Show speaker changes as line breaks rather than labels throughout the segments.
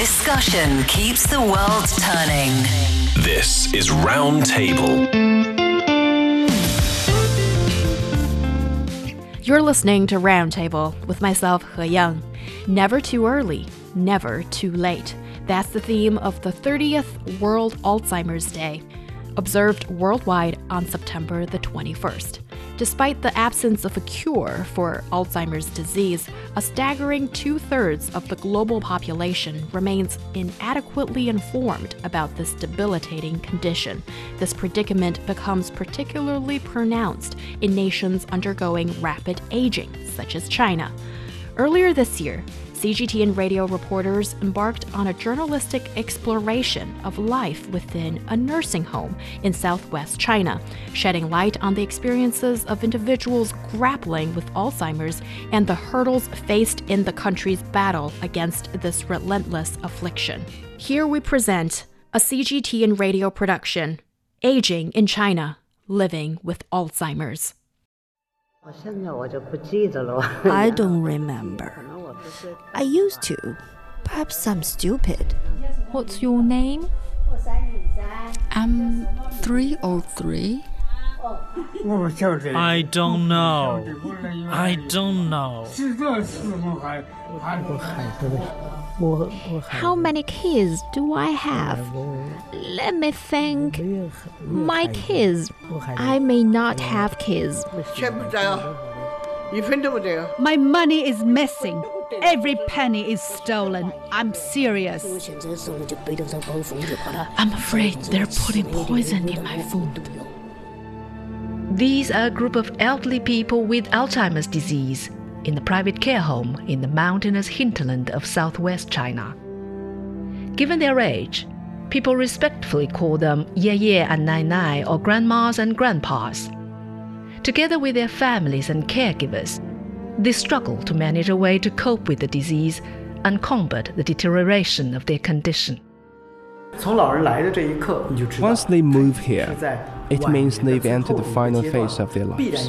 Discussion keeps the world turning.
This is Roundtable.
You're listening to Roundtable with myself, He Yang. Never too early, never too late. That's the theme of the 30th World Alzheimer's Day, observed worldwide on September the 21st. Despite the absence of a cure for Alzheimer's disease, a staggering two thirds of the global population remains inadequately informed about this debilitating condition. This predicament becomes particularly pronounced in nations undergoing rapid aging, such as China. Earlier this year, CGTN radio reporters embarked on a journalistic exploration of life within a nursing home in southwest China, shedding light on the experiences of individuals grappling with Alzheimer's and the hurdles faced in the country's battle against this relentless affliction. Here we present a CGTN radio production Aging in China, Living with Alzheimer's.
I don't remember. I used to. Perhaps I'm stupid.
What's your name?
I'm um, 303.
I don't know. I don't know.
How many kids do I have? Let me think. My kids. I may not have kids.
My money is missing. Every penny is stolen. I'm serious.
I'm afraid they're putting poison in my food.
These are a group of elderly people with Alzheimer's disease in a private care home in the mountainous hinterland of southwest China. Given their age, people respectfully call them Ye Ye and Nai Nai or grandmas and grandpas. Together with their families and caregivers, they struggle to manage a way to cope with the disease and combat the deterioration of their condition.
Once they move here, it means they've entered the final phase of their lives.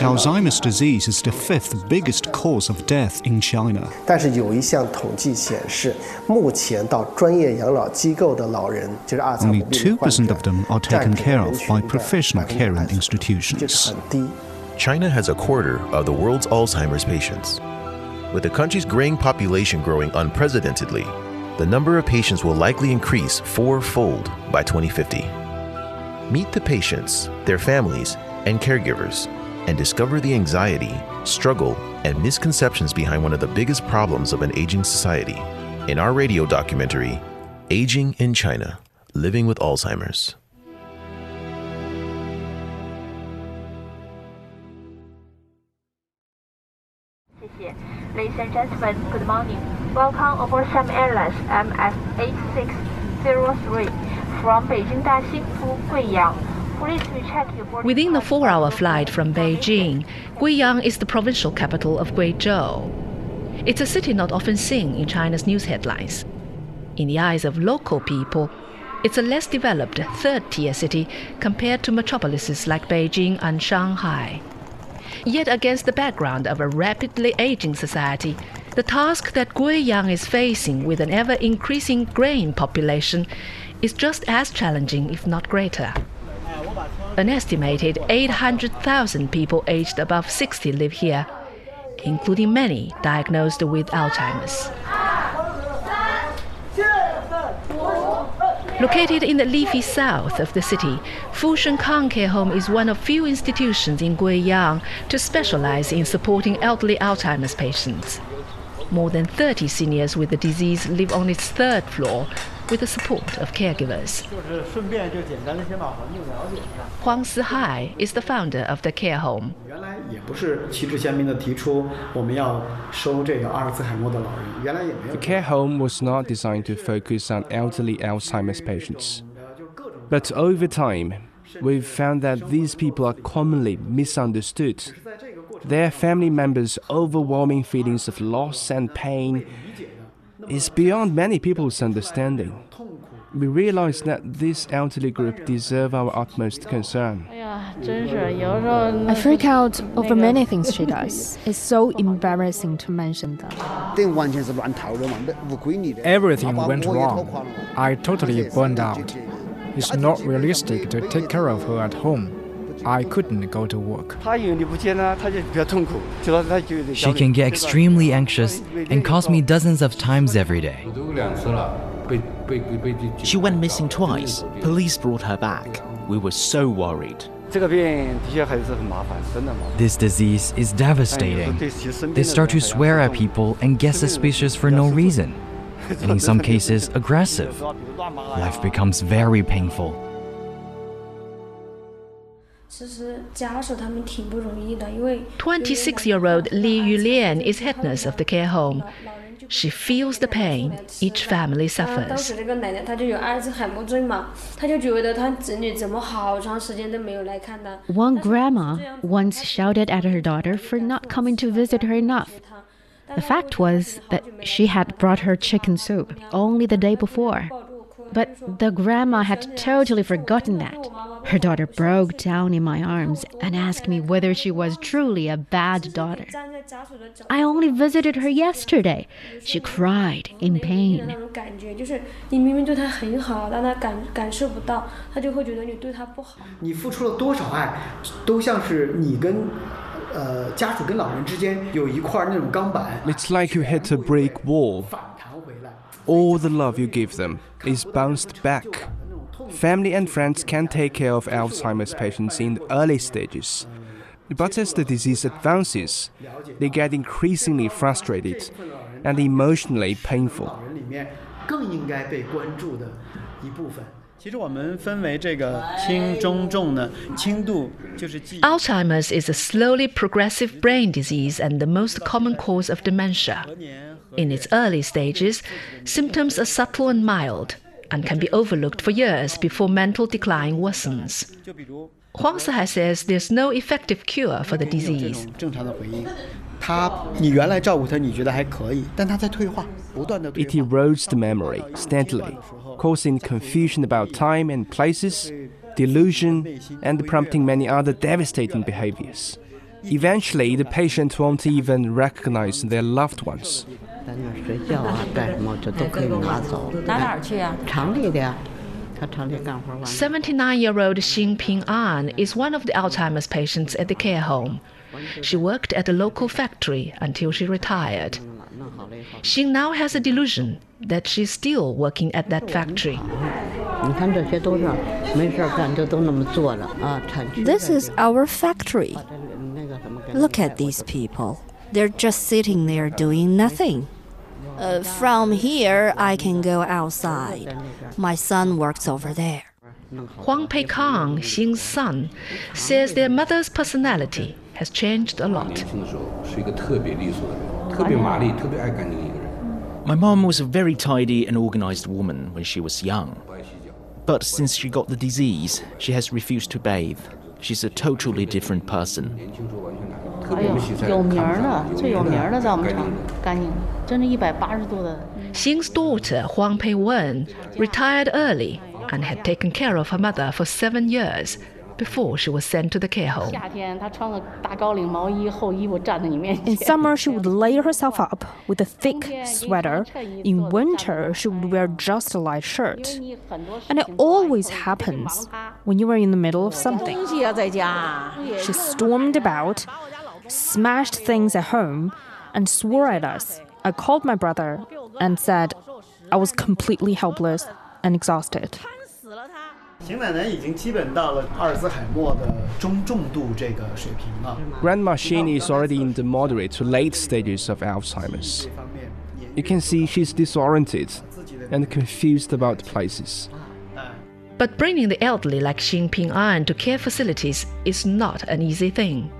Alzheimer's disease is the fifth biggest cause of death in China. Only 2% of them are taken care of by professional care institutions.
China has a quarter of the world's Alzheimer's patients. With the country's graying population growing unprecedentedly, the number of patients will likely increase fourfold by 2050. Meet the patients, their families, and caregivers, and discover the anxiety, struggle, and misconceptions behind one of the biggest problems of an aging society. In our radio documentary, Aging in China Living with Alzheimer's.
Ladies and gentlemen, good morning. Welcome aboard Sam Airlines MS8603 from Beijing Daxing to Guiyang. Please recheck your boarding
Within the four hour flight from Beijing, Guiyang is the provincial capital of Guizhou. It's a city not often seen in China's news headlines. In the eyes of local people, it's a less developed third tier city compared to metropolises like Beijing and Shanghai. Yet, against the background of a rapidly aging society, the task that Guiyang is facing with an ever increasing grain population is just as challenging, if not greater. An estimated 800,000 people aged above 60 live here, including many diagnosed with Alzheimer's. Located in the leafy south of the city, Fushen Kang Care Home is one of few institutions in Guiyang to specialize in supporting elderly Alzheimer's patients. More than 30 seniors with the disease live on its third floor with the support of caregivers. Huang Sihai is the founder of the care home.
The care home was not designed to focus on elderly Alzheimer's patients. But over time, we've found that these people are commonly misunderstood their family members' overwhelming feelings of loss and pain is beyond many people's understanding. we realize that this elderly group deserve our utmost concern.
I freak out over many things she does. It's so embarrassing to mention them.
Everything went wrong. I totally burned out. It's not realistic to take care of her at home. I couldn't go to work.
She can get extremely anxious and calls me dozens of times every day.
She went missing twice. Police brought her back. We were so worried.
This disease is devastating. They start to swear at people and get suspicious for no reason, and in some cases, aggressive. Life becomes very painful.
26-year-old Li Yulian is head nurse of the care home. She feels the pain each family suffers.
One grandma once shouted at her daughter for not coming to visit her enough. The fact was that she had brought her chicken soup only the day before. But the grandma had totally forgotten that. Her daughter broke down in my arms and asked me whether she was truly a bad daughter. I only visited her yesterday. She cried in pain.
It's like you hit a brick wall. All the love you give them is bounced back. Family and friends can take care of Alzheimer's patients in the early stages. But as the disease advances, they get increasingly frustrated and emotionally painful.
里面更应该被关注的一部分。其实我们分为这个轻、中、重呢，轻度就是记忆。
Alzheimer's is a slowly progressive brain disease and the most common cause of dementia. In its early stages, symptoms are subtle and mild and can be overlooked for years before mental decline worsens. Huang Sihai says there's no effective cure for the disease.
正常的回应，他你原来照顾他，你觉得还可以，但他在退化，不断的退
It erodes the memory steadily, causing confusion about time and places, delusion, and prompting many other devastating behaviors. Eventually, the patient won't even recognize their loved ones.
在那儿睡觉啊，干什么这都可以拿走。
拿哪儿去啊？
厂里的呀，他厂里干活完。
79-year-old Xing Ping An is one of the Alzheimer's patients at the care home. She worked at a local factory until she retired. She now has a delusion that she's still working at that factory.
This is our factory. Look at these people. They're just sitting there doing nothing. Uh, from here, I can go outside. My son works over there.
Huang Peikang, Xing's son, says their mother's personality has changed a lot.
My mom was a very tidy and organized woman when she was young. But since she got the disease, she has refused to bathe. She's a totally different person.
Xing's daughter, Huang Pei Wen, retired early and had taken care of her mother for seven years before she was sent to the care home.
In summer, she would layer herself up with a thick sweater. In winter, she would wear just a light shirt. And it always happens when you are in the middle of something. She stormed about, smashed things at home, and swore at us. I called my brother and said I was completely helpless and exhausted.
邢奶奶已经基本到了阿尔兹海默的中重度这个水平了。
Grandma Xing is already in the moderate to late stages of Alzheimer's. You can see she's disoriented and confused about places.
But bringing the elderly like Xing Ping An to care facilities is not an easy thing.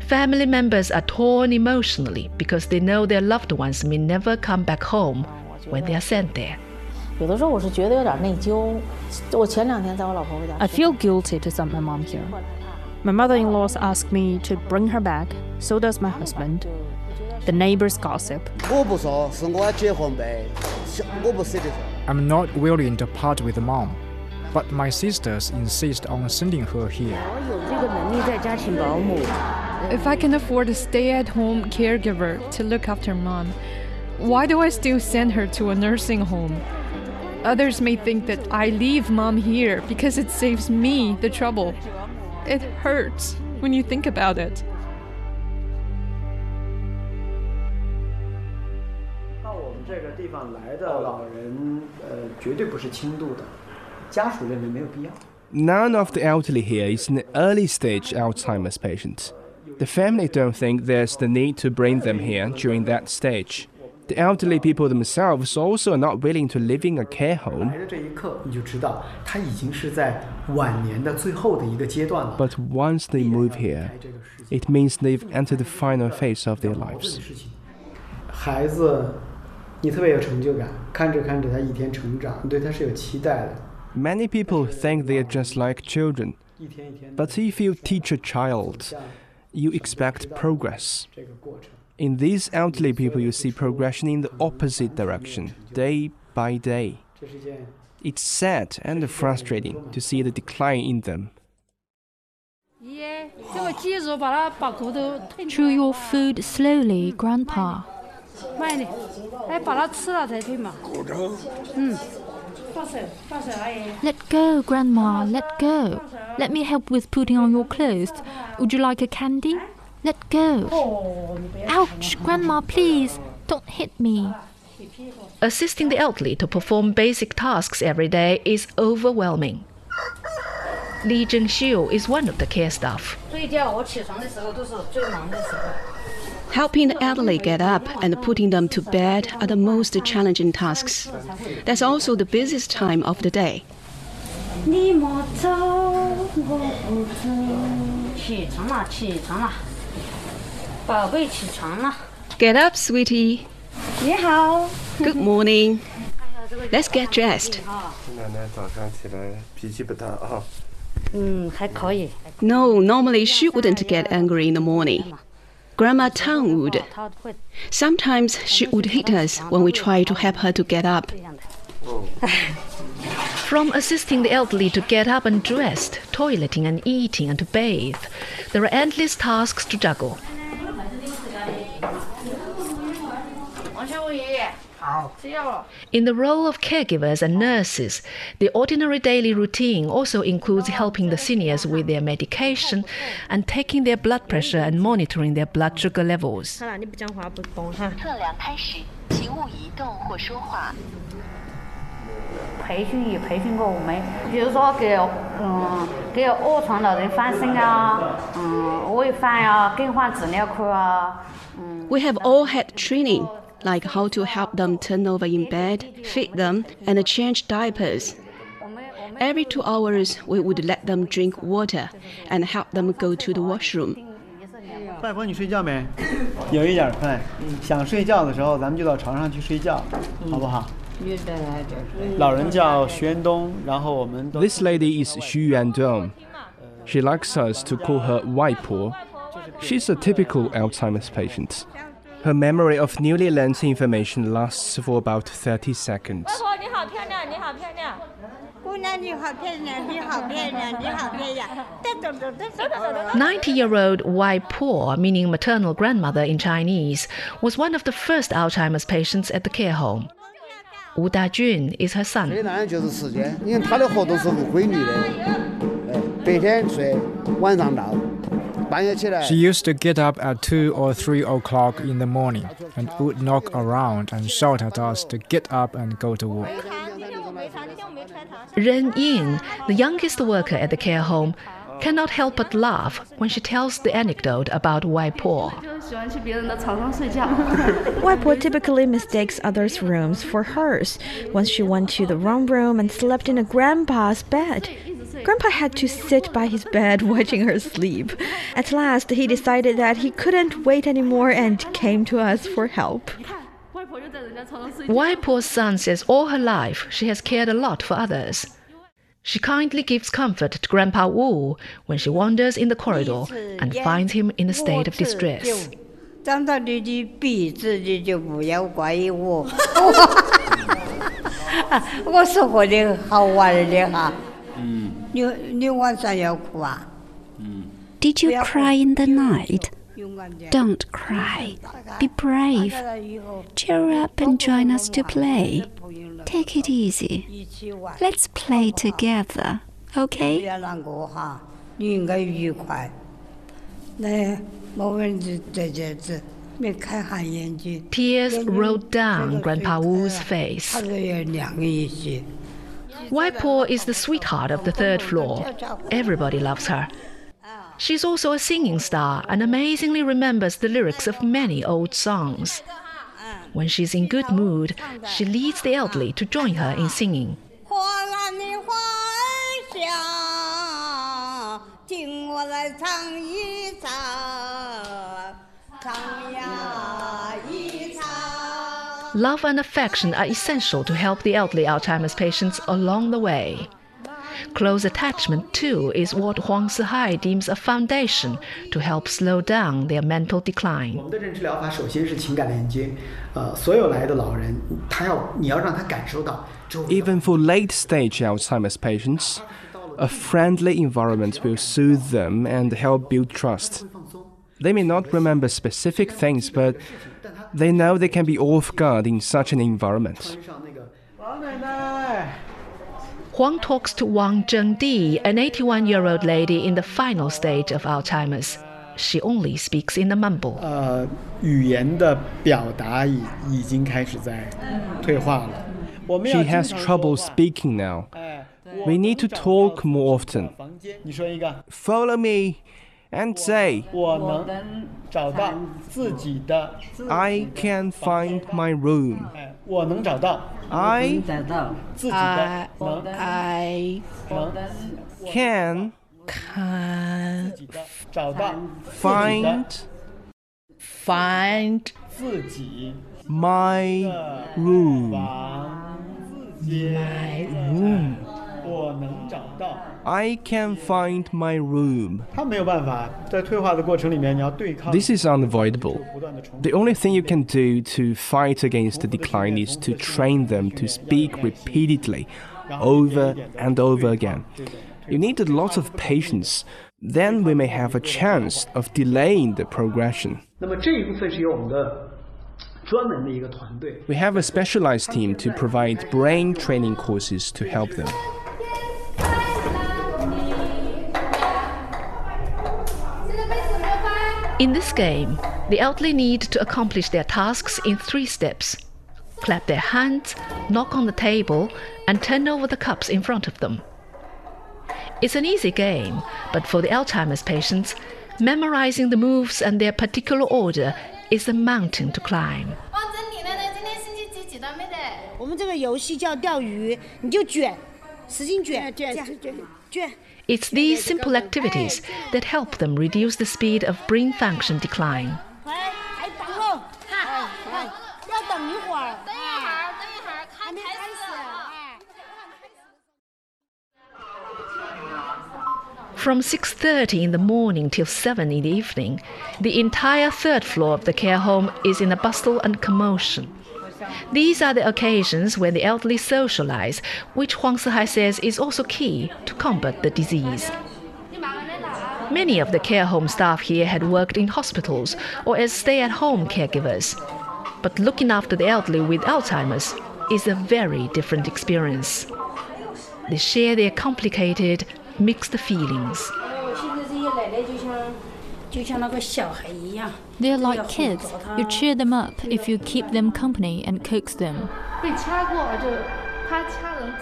Family members are torn emotionally because they know their loved ones may never come back home when they are sent there.
有的时候我是觉得有点内疚。我前两天在我老婆家
I feel guilty to send my mom here. My mother in laws asked me to bring her back, so does my husband. The neighbors gossip.
我不说，是我结婚呗，我不舍得说。
I'm not willing to part with mom, but my sisters insist on sending her here.
If I can afford a stay at home caregiver to look after mom, why do I still send her to a nursing home? Others may think that I leave mom here because it saves me the trouble. It hurts when you think about it.
None of the elderly here is an early stage Alzheimer's patient. The family don't think there's the need to bring them here during that stage. The elderly people themselves also are not willing to live in a care home.
来的这一刻，你就知道他已经是在晚年的最后的一个阶段了。
But once they move here, it means they've entered the final phase of their lives.
孩子，你特别有成就感，看着看着他一天成长，你对他是有期待的。
Many people think they are just like children, but if you teach a child, you expect progress. In these elderly people, you see progression in the opposite direction, day by day. It's sad and frustrating to see the decline in them.
Chew your food slowly, Grandpa. Let go, Grandma, let go. Let me help with putting on your clothes. Would you like a candy? Let go. Ouch, Grandma, please, don't hit me.
Assisting the elderly to perform basic tasks every day is overwhelming. Li Zhengxiu is one of the care staff.
Helping the elderly get up and putting them to bed are the most challenging tasks. That's also the busiest time of the day.
宝贝，起床了。
Get up, sweetie.
你好。
Good morning. Let's get dressed.
奶奶早上起来脾气不大啊。
嗯，还可以。
No, normally she wouldn't get angry in the morning. Grandma Tang would. Sometimes she would hit us when we try to help her to get up.
From assisting the elderly to get up and dressed, toileting and eating and to bathe, there are endless tasks to juggle. In the role of caregivers and nurses, the ordinary daily routine also includes helping the seniors with their medication and taking their blood pressure and monitoring their blood sugar levels.
We have all had training like how to help them turn over in bed, feed them, and change diapers. Every two hours, we would let them drink water and help them go to the washroom.
外婆，你睡觉没？有一点快。想睡觉的时候，咱们就到床上去睡觉，好不好？老人叫徐元东，然后我们都
This lady is Xu Yuandong. She likes us to call her Waipo. She's a typical Alzheimer's patient. Her memory of newly learned information lasts for about 30 seconds.
Ninety-year-old Wai Po, meaning maternal grandmother in Chinese, was one of the first Alzheimer's patients at the care home. Wu Dajun is her son.
She used to get up at 2 or 3 o'clock in the morning and would knock around and shout at us to get up and go to work.
Ren Yin, the youngest worker at the care home, cannot help but laugh when she tells the anecdote about Wai Po.
Wai
Po typically mistakes others' rooms for hers. Once she went to the wrong room and slept in a grandpa's bed. Grandpa had to sit by his bed watching her sleep. At last, he decided that he couldn't wait anymore and came to us for help.
Wai Po's son says all her life she has cared a lot for others. She kindly gives comfort to Grandpa Wu when she wanders in the corridor and finds him in a state of distress.
Did you cry in the night? Don't cry. Be brave. Cheer up and join us to play. Take it easy. Let's play together, okay?
Tears rolled down Grandpa Wu's face. Waipo is the sweetheart of the third floor. Everybody loves her. She's also a singing star and amazingly remembers the lyrics of many old songs. When she's in good mood, she leads the elderly to join her in singing. Love and affection are essential to help the elderly Alzheimer's patients along the way. Close attachment, too, is what Huang Sihai deems a foundation to help slow down their mental decline.
Even for late stage Alzheimer's patients, a friendly environment will soothe them and help build trust. They may not remember specific things, but they know they can be off guard in such an environment.
Huang talks to Wang Zhengdi, an 81 year old lady in the final stage of Alzheimer's. She only speaks in a mumble.
Uh, she has trouble speaking now. Uh, we need to talk more often. Follow me and say, I can find my room. I, I can
can
find
find
my room.
My room.
I can find my room. This is unavoidable. The only thing you can do to fight against the decline is to train them to speak repeatedly, over and over again. You need a lot of patience. Then we may have a chance of delaying the progression. We have a specialized team to provide brain training courses to help them.
In this game, the elderly need to accomplish their tasks in three steps clap their hands, knock on the table, and turn over the cups in front of them. It's an easy game, but for the Alzheimer's patients, memorizing the moves and their particular order is a mountain to climb.
我们这个游戏叫钓鱼，你就卷，使劲卷，卷卷卷。
It's these simple activities that help them reduce the speed of brain function decline. From 6:30 in the morning till 7 in the evening, the entire third floor of the care home is in a bustle and commotion. These are the occasions when the elderly socialize, which Huang Sihai says is also key to combat the disease. Many of the care home staff here had worked in hospitals or as stay at home caregivers. But looking after the elderly with Alzheimer's is a very different experience. They share their complicated, mixed feelings.
They're like kids. You cheer them up if you keep them company and coax them.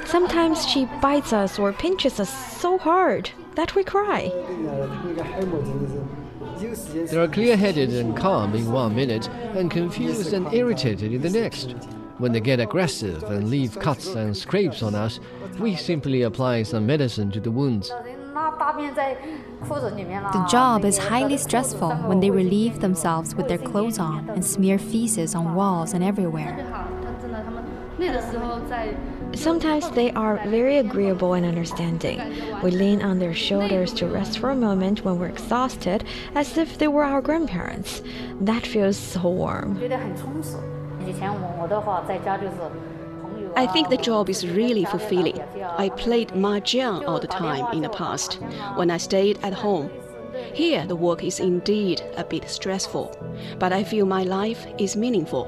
Sometimes she bites us or pinches us so hard that we cry.
They are clear headed and calm in one minute and confused and irritated in the next. When they get aggressive and leave cuts and scrapes on us, we simply apply some medicine to the wounds.
The job is highly stressful when they relieve themselves with their clothes on and smear feces on walls and everywhere.
Sometimes they are very agreeable and understanding. We lean on their shoulders to rest for a moment when we're exhausted, as if they were our grandparents. That feels so warm.
I think the job is really fulfilling. I played mahjong all the time in the past when I stayed at home. Here, the work is indeed a bit stressful, but I feel my life is meaningful.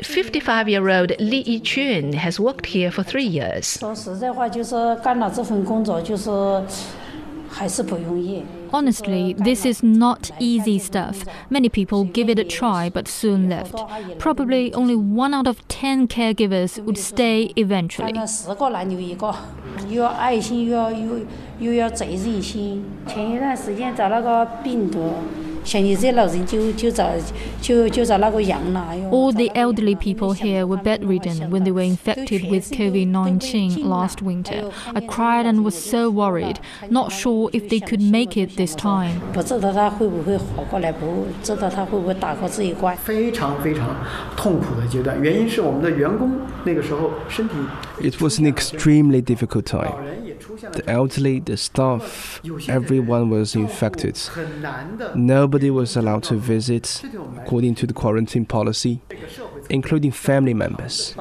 55 year old Li Yichun has worked here for three years.
Honestly, this is not easy stuff. Many people give it a try but soon left. Probably only one out of ten caregivers would stay eventually.
又要爱心，又要又又要责任心。前一段时间找那个病毒。
all the elderly people here were bedridden when they were infected with COVID 19 last winter. I cried and was so worried, not sure if they could make it this time.
不知道他会不会好过来，不知道他会不会打过这一关。非常非常痛苦的阶段，原因是我们的员工那个时候身体。
It was an extremely difficult time. The elderly, the staff, everyone was infected. Nobody was allowed to visit according to the quarantine policy, including family members.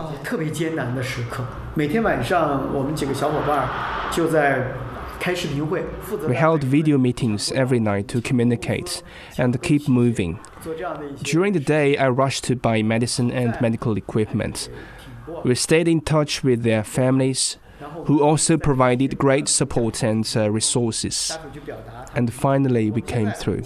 We held video meetings every night to communicate and keep moving. During the day, I rushed to buy medicine and medical equipment. We stayed in touch with their families, who also provided great support and uh, resources. And finally, we came through.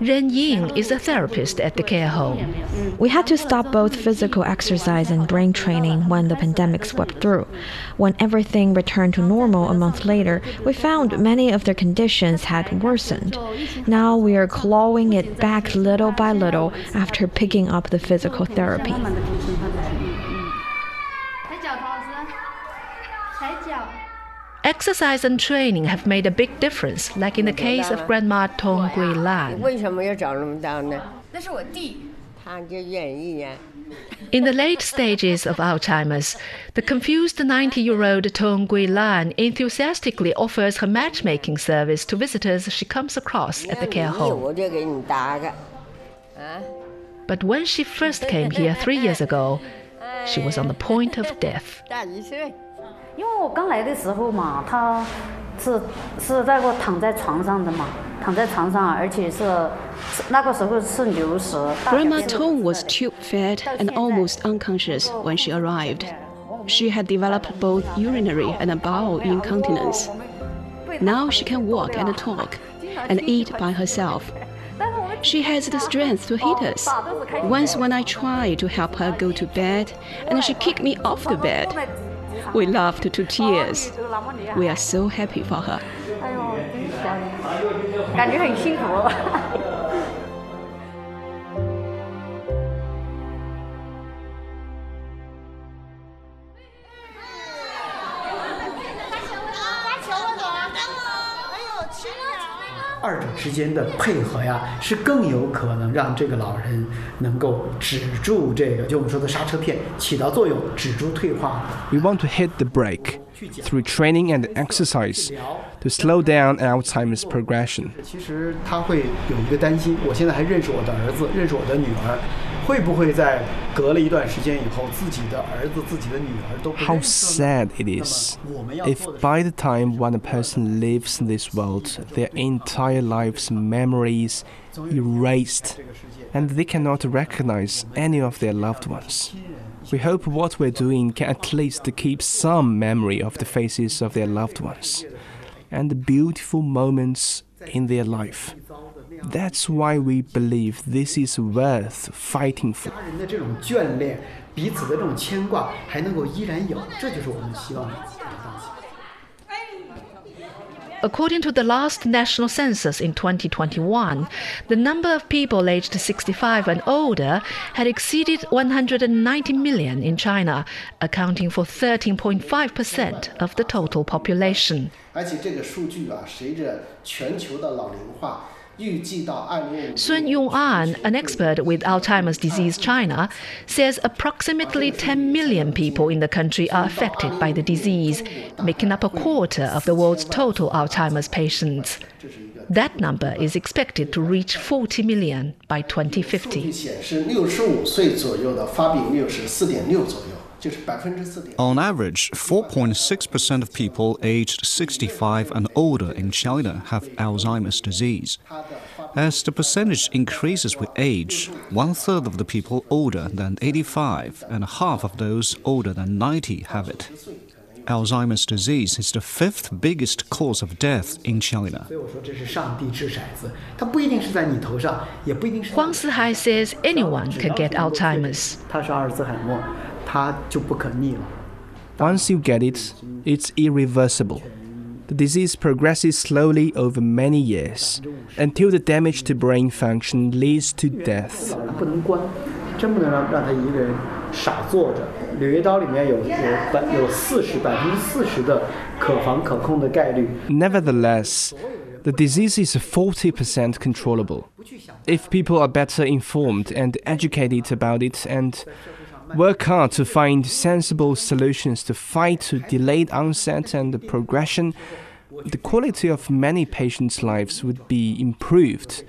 Ren Ying is a therapist at the care home.
We had to stop both physical exercise and brain training when the pandemic swept through. When everything returned to normal a month later, we found many of their conditions had worsened. Now we are clawing it back little by little after picking up the physical therapy.
Exercise and training have made a big difference, like in the case of Grandma Tong Gui Lan. In the late stages of Alzheimer's, the confused 90 year old Tong Gui Lan enthusiastically offers her matchmaking service to visitors she comes across at the care home. But when she first came here three years ago, she was on the point of death.
因为我刚来的时候嘛，他是是那个躺在床上的嘛，躺在床上，而且是那个时候是流食。
Grandma Tong was tube fed and almost unconscious when she arrived. She had developed both urinary and bowel incontinence. Now she can walk and talk, and eat by herself. She has the strength to hit us. Once, when I tried to help her go to bed, and she kicked me off the bed. We laughed to tears. We are so happy for her.
二者之间的配合呀，是更有可能让这个老人能够止住这个，就我们说的刹车片，起到作用，止住退化。
We want to hit the brake through training and exercise to slow down Alzheimer's progression.
其实他会有一个担心，我现在还认识我的儿子，认识我的女儿。
How sad it is if by the time one person leaves this world, their entire life's memories erased and they cannot recognize any of their loved ones. We hope what we're doing can at least keep some memory of the faces of their loved ones and the beautiful moments in their life. That's why we believe this is worth fighting for.
According to the last national census in 2021, the number of people aged 65 and older had exceeded 190 million in China, accounting for 13.5% of the total population.
而且这个数据啊，随着全球的老龄化。
Sun Yong-an, an expert with Alzheimer's disease China, says approximately 10 million people in the country are affected by the disease, making up a quarter of the world's total Alzheimer's patients. That number is expected to reach 40 million by 2050.
On average, 4.6% of people aged 65 and older in China have Alzheimer's disease. As the percentage increases with age, one third of the people older than 85 and half of those older than 90 have it. Alzheimer's disease is the fifth biggest cause of death in China.
Huang Sihai says anyone can get Alzheimer's.
Once you get it, it's irreversible. The disease progresses slowly over many years until the damage to brain function leads to death. Nevertheless, the disease is 40% controllable. If people are better informed and educated about it and work hard to find sensible solutions to fight to delayed onset and progression, the quality of many patients' lives would be improved.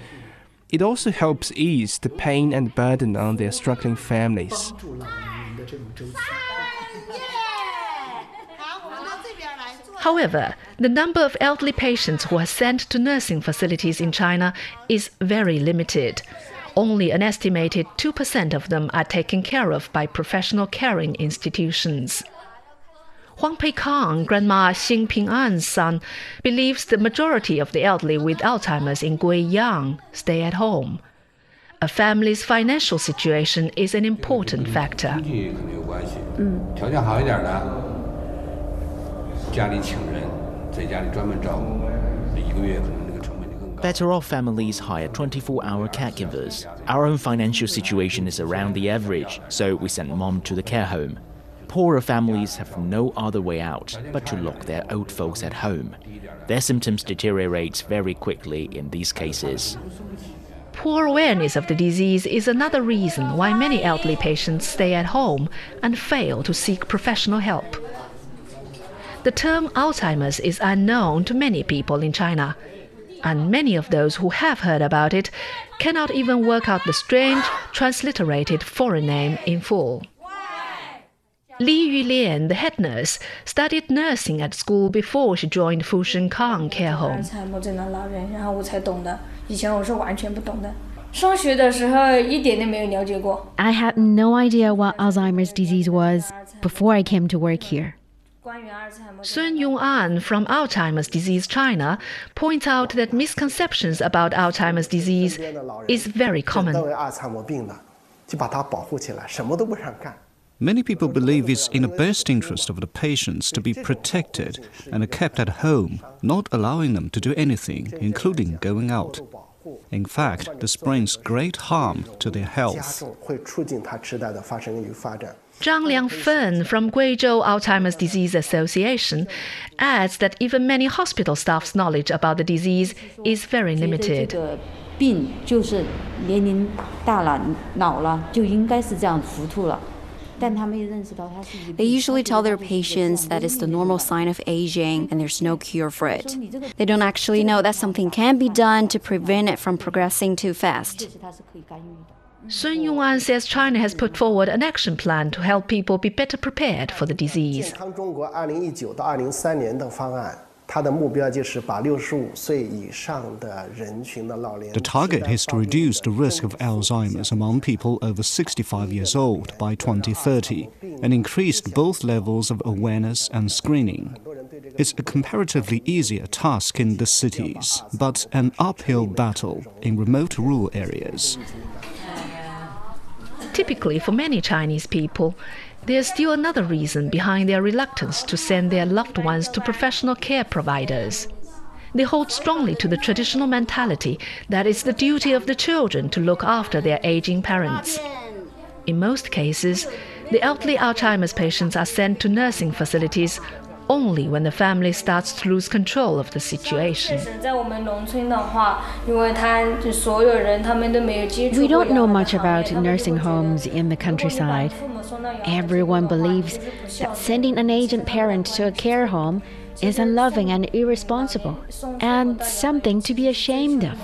It also helps ease the pain and burden on their struggling families.
However, the number of elderly patients who are sent to nursing facilities in China is very limited. Only an estimated 2% of them are taken care of by professional caring institutions. Huang Peikang, Grandma Xing Ping'an's son, believes the majority of the elderly with Alzheimer's in Guiyang stay at home. A family's financial situation is an important factor. Mm. Mm.
Better off families hire 24 hour caregivers. Our own financial situation is around the average, so we send mom to the care home. Poorer families have no other way out but to lock their old folks at home. Their symptoms deteriorate very quickly in these cases.
Poor awareness of the disease is another reason why many elderly patients stay at home and fail to seek professional help. The term Alzheimer's is unknown to many people in China, and many of those who have heard about it cannot even work out the strange, transliterated foreign name in full. Li Yulian, the head nurse, studied nursing at school before she joined Fushen Kang Care Home.
I had no idea what Alzheimer's disease was before I came to work here.
Sun Yong-an from Alzheimer's Disease China points out that misconceptions about Alzheimer's disease is very common.
Many people believe it's in the best interest of the patients to be protected and kept at home, not allowing them to do anything, including going out. In fact, this brings great harm to their health.
Zhang Liangfen from Guizhou Alzheimer's Disease Association adds that even many hospital staff's knowledge about the disease is very limited.
病就是年龄大了、老了就应该是这样糊涂了。
they usually tell their patients that it's the normal sign of aging and there's no cure for it. They don't actually know that something can be done to prevent it from progressing too fast.
Sun Yong-an says China has put forward an action plan to help people be better prepared for the disease.
The target is to reduce the risk of Alzheimer's among people over 65 years old by 2030 and increase both levels of awareness and screening. It's a comparatively easier task in the cities, but an uphill battle in remote rural areas.
Typically, for many Chinese people, there's still another reason behind their reluctance to send their loved ones to professional care providers. They hold strongly to the traditional mentality that it's the duty of the children to look after their aging parents. In most cases, the elderly Alzheimer's patients are sent to nursing facilities only when the family starts to lose control of the situation.
We don't know much about nursing homes in the countryside. Everyone believes that sending an aging parent to a care home is unloving and irresponsible, and something to be ashamed of.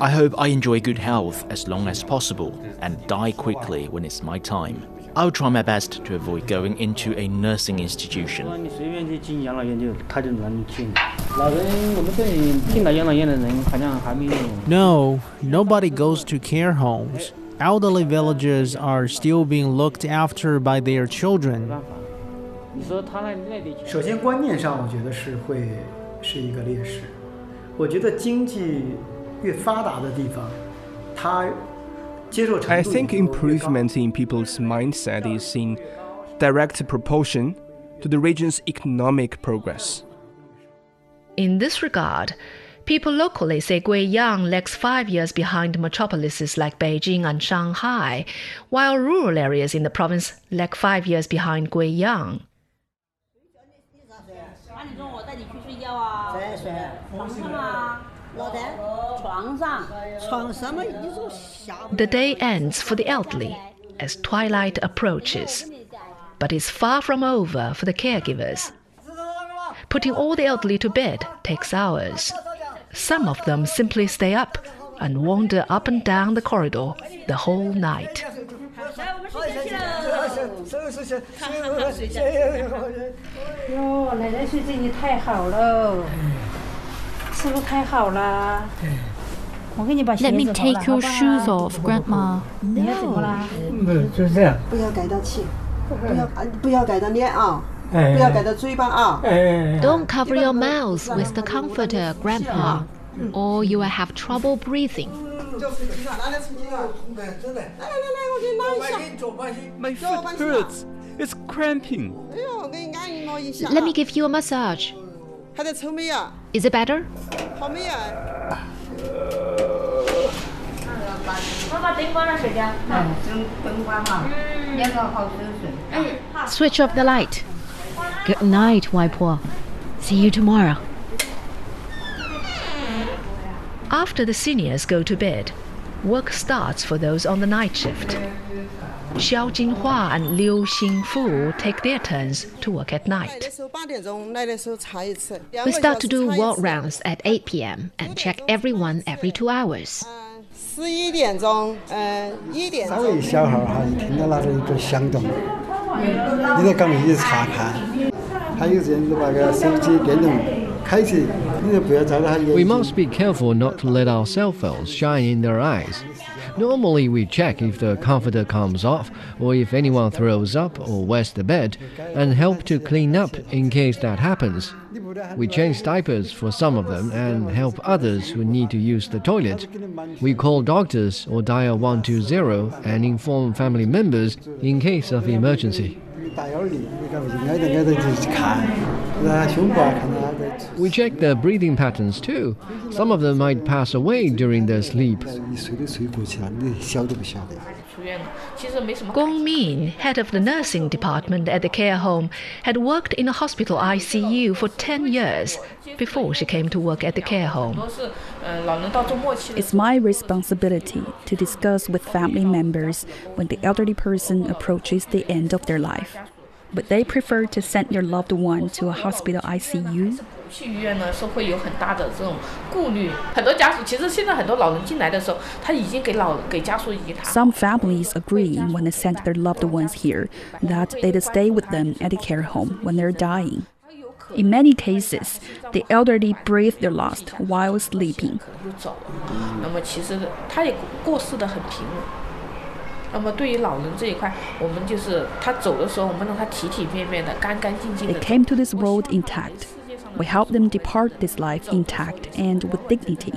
I hope I enjoy good health as long as possible and die quickly when it's my time. I'll try my best to avoid going into a nursing institution.
No, nobody goes to care homes. Elderly villagers are still being looked after by their children.
首先观念上，我觉得是会是一个劣势。我觉得经济越发达的地方，它
I think improvement in people's mindset is in direct proportion to the region's economic progress.
In this regard, people locally say Guiyang lags five years behind metropolises like Beijing and Shanghai, while rural areas in the province lag five years behind Guiyang. The day ends for the elderly as twilight approaches, but it's far from over for the caregivers. Putting all the elderly to bed takes hours. Some of them simply stay up and wander up and down the corridor the whole night.
Let me take your shoes off, Grandma.
你要怎么啦？
嗯，就是这样。
不要盖到气，不要不要盖到脸啊，不要盖到嘴巴啊。
Don't cover your mouth with the comforter, Grandpa, or you will have trouble breathing.
My foot hurts. It's cramping.
Let me give you a massage.
还在抽没呀？
Is it better?
Switch off the light. Good night, Waipo. See you tomorrow.
After the seniors go to bed, work starts for those on the night shift. Xiao Jinhua and Liu Xingfu take their turns to work at night.
We start to do ward rounds at 8 p.m. and check everyone every two hours.
We must be careful not to let our cell phones shine in their eyes. Normally, we check if the comforter comes off, or if anyone throws up or wets the bed, and help to clean up in case that happens. We change diapers for some of them and help others who need to use the toilet. We call doctors or dial 120 and inform family members in case of emergency. We check their breathing patterns too. Some of them might pass away during their sleep.
Gong Min, head of the nursing department at the care home, had worked in a hospital ICU for 10 years before she came to work at the care home.
It's my responsibility to discuss with family members when the elderly person approaches the end of their life. But they prefer to send their loved one to a hospital ICU.
去医院呢是会有很大的这种顾虑，很多家属其实现在很多老人进来的时候，他已经给老给家属已经谈。
Some families agree when they send their loved ones here that they'd stay with them at the care home when they're dying. In many cases, the elderly breathe their last while sleeping.
就走了。那么其实他也过世的很平稳。 那么对于老人这一块，我们就是他走的时候，我们让他体体面面的、干干净净
They
的。
came to this world intact. We help them depart this life intact and with dignity.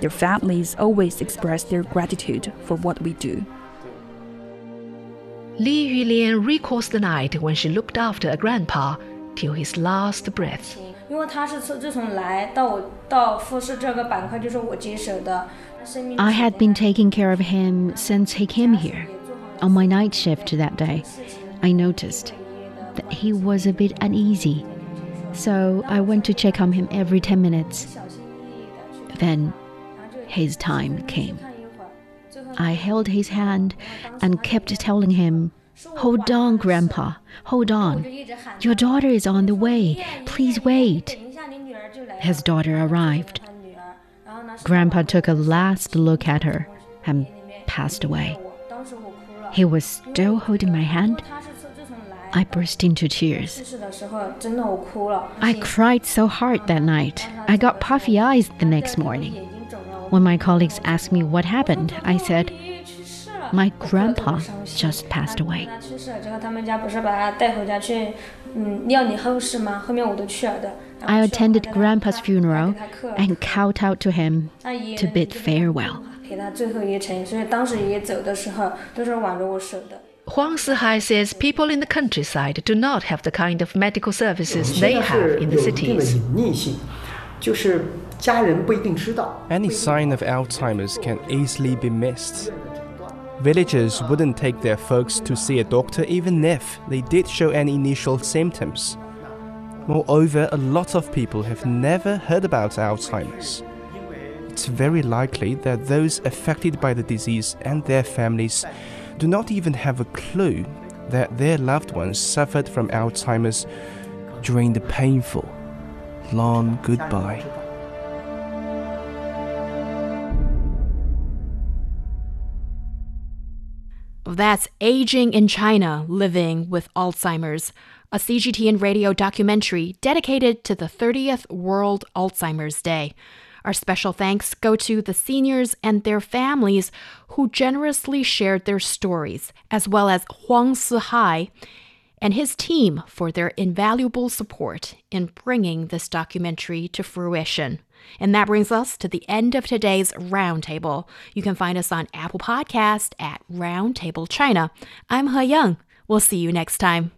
Their families always express their gratitude for what we do.
Li Yulian recalls the night when she looked after a grandpa till his last breath.
因为他是自自从来到我到复试这个板块就是我接手的，生命
I had been taking care of him since he came here. On my night shift that day, I noticed that he was a bit uneasy. So I went to check on him every 10 minutes. Then his time came. I held his hand and kept telling him, Hold on, Grandpa, hold on. Your daughter is on the way. Please wait. His daughter arrived. Grandpa took a last look at her and passed away. He was still holding my hand. I burst into tears. I cried so hard that night. I got puffy eyes the next morning. When my colleagues asked me what happened, I said, My grandpa just passed away. I attended Grandpa's funeral and kowtowed to him to bid farewell.
Huang Sihai says people in the countryside do not have the kind of medical services they have in the cities.
Any sign of Alzheimer's can easily be missed. Villagers wouldn't take their folks to see a doctor even if they did show any initial symptoms. Moreover, a lot of people have never heard about Alzheimer's. It's very likely that those affected by the disease and their families do not even have a clue that their loved ones suffered from Alzheimer's during the painful, long goodbye.
That's Aging in China Living with Alzheimer's, a CGTN radio documentary dedicated to the 30th World Alzheimer's Day. Our special thanks go to the seniors and their families who generously shared their stories, as well as Huang Sihai and his team for their invaluable support in bringing this documentary to fruition. And that brings us to the end of today's Roundtable. You can find us on Apple Podcast at Roundtable China. I'm He Young. We'll see you next time.